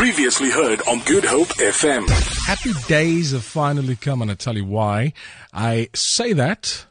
Previously heard on Good Hope FM. Happy days have finally come, and I tell you why. I say that.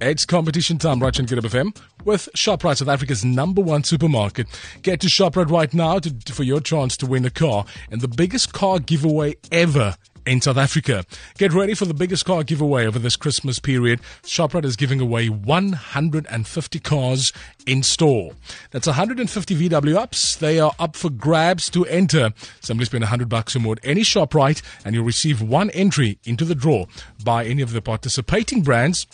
It's competition time right on Good Hope FM with ShopRite, South Africa's number one supermarket. Get to ShopRite right now to, for your chance to win a car and the biggest car giveaway ever in South Africa. Get ready for the biggest car giveaway over this Christmas period. Shoprite is giving away 150 cars in store. That's 150 VW ups. They are up for grabs to enter. Simply spend 100 bucks or more at any Shoprite and you'll receive one entry into the draw by any of the participating brands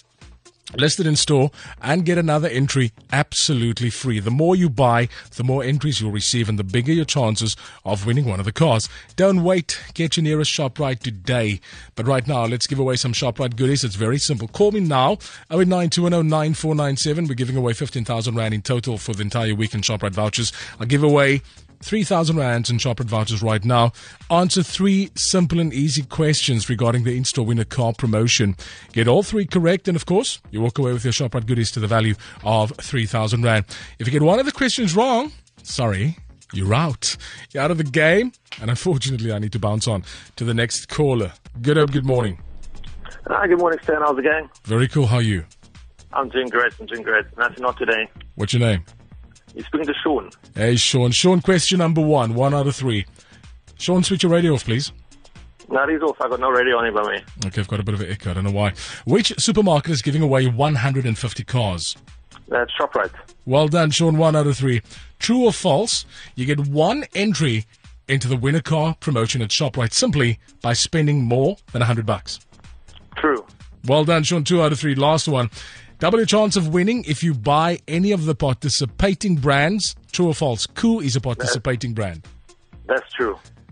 listed in store and get another entry absolutely free. The more you buy, the more entries you'll receive and the bigger your chances of winning one of the cars. Don't wait. Get your nearest ShopRite today. But right now, let's give away some ShopRite goodies. It's very simple. Call me now, 0892109497. We're giving away 15,000 Rand in total for the entire week in ShopRite vouchers. I'll give away 3,000 rands in Shoprite vouchers right now. Answer three simple and easy questions regarding the in-store winner car promotion. Get all three correct, and of course, you walk away with your Shoprite goodies to the value of 3,000 rand. If you get one of the questions wrong, sorry, you're out. You're out of the game, and unfortunately, I need to bounce on to the next caller. Good Hope, good morning. Hi, good morning, Stan. How's it going? Very cool. How are you? I'm doing great. I'm doing great. Nothing not today. What's your name? You're speaking to Shaun. Hey, Shaun. Shaun, question number one. One out of three. Shaun, switch your radio off, please. No, he's off. I've got no radio on here by me. Okay, I've got a bit of an echo. I don't know why. Which supermarket is giving away 150 cars? That's ShopRite. Well done, Shaun. One out of three. True or false? You get one entry into the winner car promotion at ShopRite simply by spending more than 100 bucks. Well done, Shaun. Two out of three. Last one. Double your chance of winning if you buy any of the participating brands. True or false? Cool is a participating brand.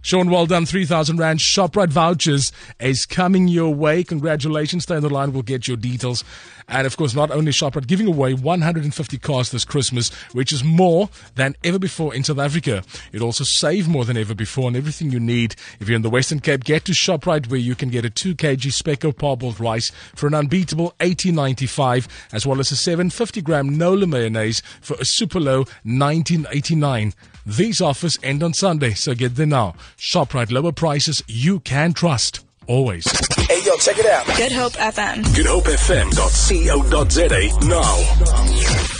Shaun, well done. 3,000 Rand ShopRite vouchers is coming your way. Congratulations. Stay on the line. We'll get your details. And of course, not only ShopRite giving away 150 cars this Christmas, which is more than ever before in South Africa. You'll also save more than ever before on everything you need. If you're in the Western Cape, get to ShopRite where you can get a 2 kg Spekko parboiled rice for an unbeatable 18.95 as well as a 750 gram Nola mayonnaise for a super low 19.89. These offers end on Sunday, so get there now. ShopRite lower prices you can trust. Always. Hey, yo, check it out. Good Hope FM. GoodHopeFM.co.za now.